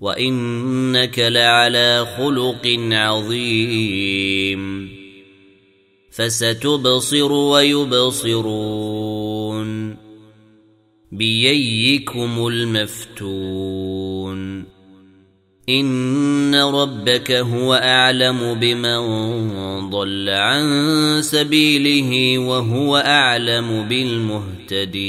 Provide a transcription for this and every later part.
وانك لعلى خلق عظيم فستبصر ويبصرون بييكم المفتون ان ربك هو اعلم بمن ضل عن سبيله وهو اعلم بالمهتدين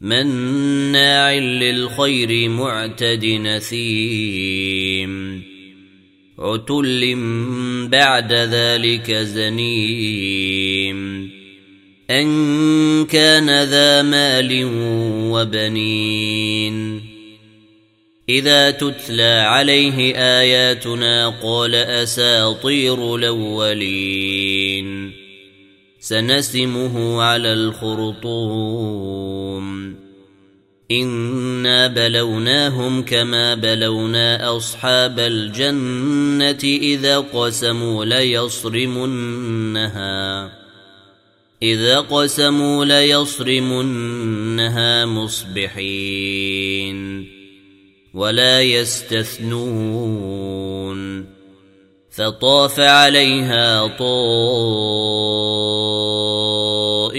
مناع للخير معتد نثيم عتل بعد ذلك زنيم. أن كان ذا مال وبنين. إذا تتلى عليه آياتنا قال أساطير الأولين. سنسمه على الخرطوم. انا بلوناهم كما بلونا اصحاب الجنه اذا قسموا ليصرمنها. اذا قسموا ليصرمنها مصبحين ولا يستثنون. فطاف عليها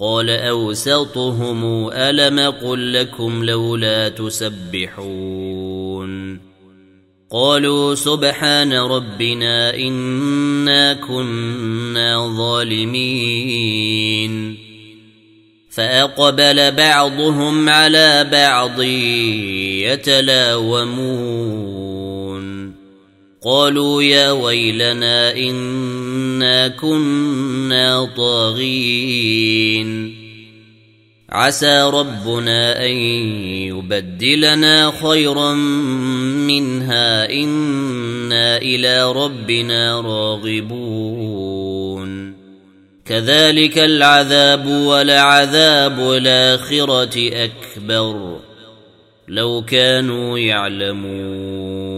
قال أوسطهم ألم قل لكم لولا تسبحون قالوا سبحان ربنا إنا كنا ظالمين فأقبل بعضهم على بعض يتلاومون قالوا يا ويلنا إنا كنا طاغين. عسى ربنا أن يبدلنا خيرا منها إنا إلى ربنا راغبون. كذلك العذاب ولعذاب الآخرة أكبر. لو كانوا يعلمون.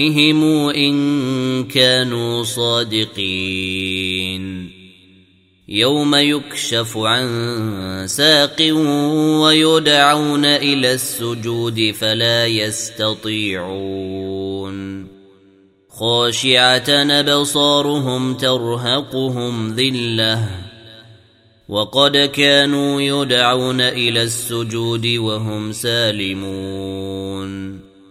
بشركائهم ان كانوا صادقين يوم يكشف عن ساق ويدعون إلى السجود فلا يستطيعون خاشعه ابصارهم ترهقهم ذله وقد كانوا يدعون إلى السجود وهم سالمون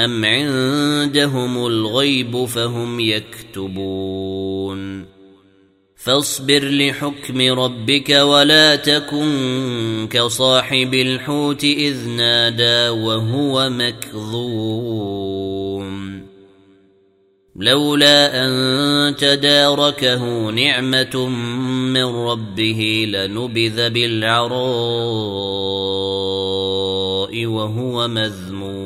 ام عندهم الغيب فهم يكتبون فاصبر لحكم ربك ولا تكن كصاحب الحوت اذ نادى وهو مكظوم لولا ان تداركه نعمه من ربه لنبذ بالعراء وهو مذموم